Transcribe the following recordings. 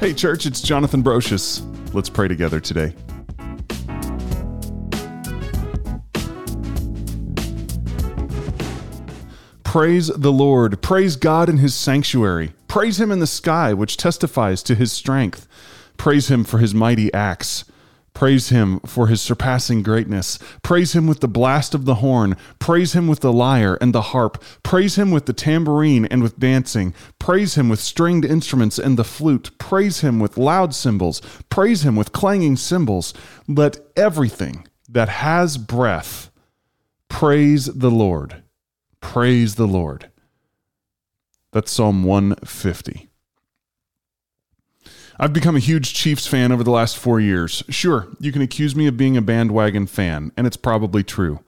Hey, church, it's Jonathan Brocious. Let's pray together today. Praise the Lord. Praise God in his sanctuary. Praise him in the sky, which testifies to his strength. Praise him for his mighty acts. Praise him for his surpassing greatness. Praise him with the blast of the horn. Praise him with the lyre and the harp. Praise him with the tambourine and with dancing. Praise him with stringed instruments and the flute. Praise him with loud cymbals. Praise him with clanging cymbals. Let everything that has breath praise the Lord. Praise the Lord. That's Psalm 150. I've become a huge Chiefs fan over the last four years. Sure, you can accuse me of being a bandwagon fan, and it's probably true.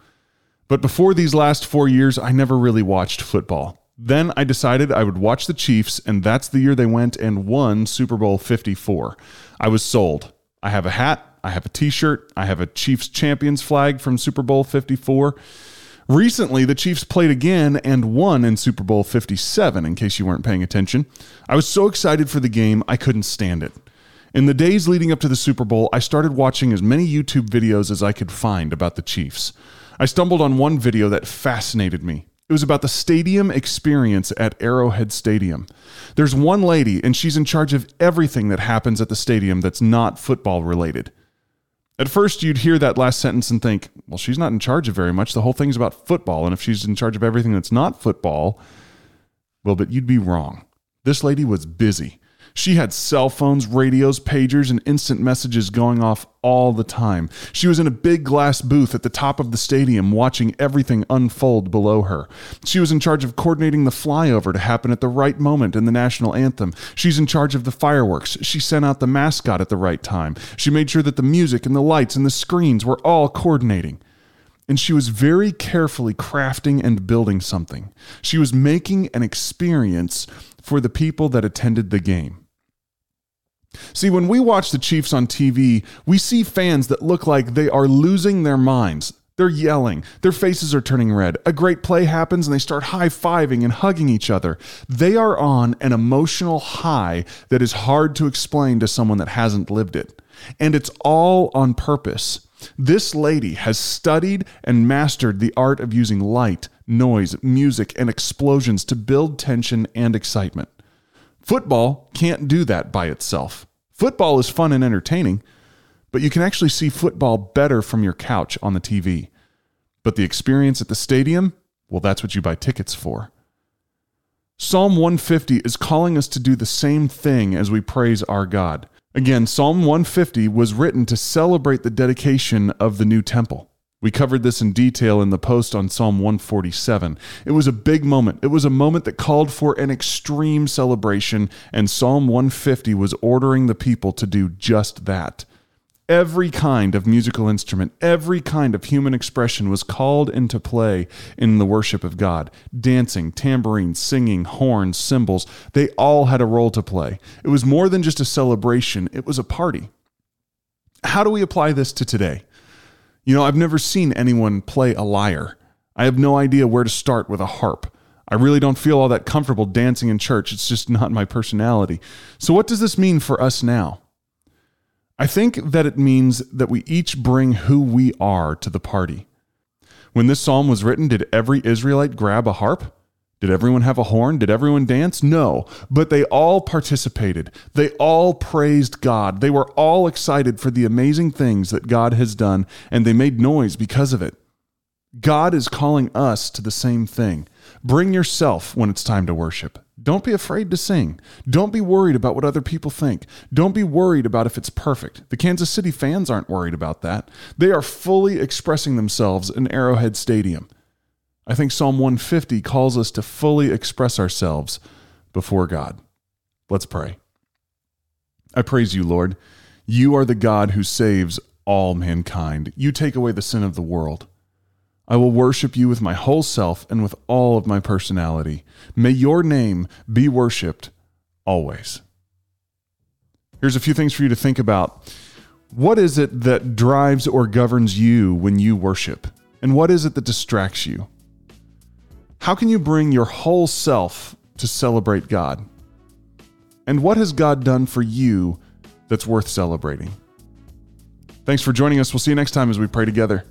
But before these last four years, I never really watched football. Then I decided I would watch the Chiefs, and that's the year they went and won Super Bowl 54. I was sold. I have a hat, I have a t shirt, I have a Chiefs champions flag from Super Bowl 54. Recently, the Chiefs played again and won in Super Bowl 57, in case you weren't paying attention. I was so excited for the game, I couldn't stand it. In the days leading up to the Super Bowl, I started watching as many YouTube videos as I could find about the Chiefs. I stumbled on one video that fascinated me. It was about the stadium experience at Arrowhead Stadium. There's one lady, and she's in charge of everything that happens at the stadium that's not football related. At first, you'd hear that last sentence and think, well, she's not in charge of very much. The whole thing's about football. And if she's in charge of everything that's not football, well, but you'd be wrong. This lady was busy. She had cell phones, radios, pagers, and instant messages going off all the time. She was in a big glass booth at the top of the stadium watching everything unfold below her. She was in charge of coordinating the flyover to happen at the right moment in the national anthem. She's in charge of the fireworks. She sent out the mascot at the right time. She made sure that the music and the lights and the screens were all coordinating. And she was very carefully crafting and building something. She was making an experience for the people that attended the game. See, when we watch the Chiefs on TV, we see fans that look like they are losing their minds. They're yelling. Their faces are turning red. A great play happens and they start high fiving and hugging each other. They are on an emotional high that is hard to explain to someone that hasn't lived it. And it's all on purpose. This lady has studied and mastered the art of using light, noise, music, and explosions to build tension and excitement. Football can't do that by itself. Football is fun and entertaining, but you can actually see football better from your couch on the TV. But the experience at the stadium, well, that's what you buy tickets for. Psalm 150 is calling us to do the same thing as we praise our God. Again, Psalm 150 was written to celebrate the dedication of the new temple. We covered this in detail in the post on Psalm 147. It was a big moment. It was a moment that called for an extreme celebration, and Psalm 150 was ordering the people to do just that. Every kind of musical instrument, every kind of human expression was called into play in the worship of God. Dancing, tambourine, singing, horns, cymbals, they all had a role to play. It was more than just a celebration, it was a party. How do we apply this to today? You know, I've never seen anyone play a lyre. I have no idea where to start with a harp. I really don't feel all that comfortable dancing in church. It's just not my personality. So, what does this mean for us now? I think that it means that we each bring who we are to the party. When this psalm was written, did every Israelite grab a harp? Did everyone have a horn? Did everyone dance? No, but they all participated. They all praised God. They were all excited for the amazing things that God has done, and they made noise because of it. God is calling us to the same thing. Bring yourself when it's time to worship. Don't be afraid to sing. Don't be worried about what other people think. Don't be worried about if it's perfect. The Kansas City fans aren't worried about that. They are fully expressing themselves in Arrowhead Stadium. I think Psalm 150 calls us to fully express ourselves before God. Let's pray. I praise you, Lord. You are the God who saves all mankind. You take away the sin of the world. I will worship you with my whole self and with all of my personality. May your name be worshiped always. Here's a few things for you to think about. What is it that drives or governs you when you worship? And what is it that distracts you? How can you bring your whole self to celebrate God? And what has God done for you that's worth celebrating? Thanks for joining us. We'll see you next time as we pray together.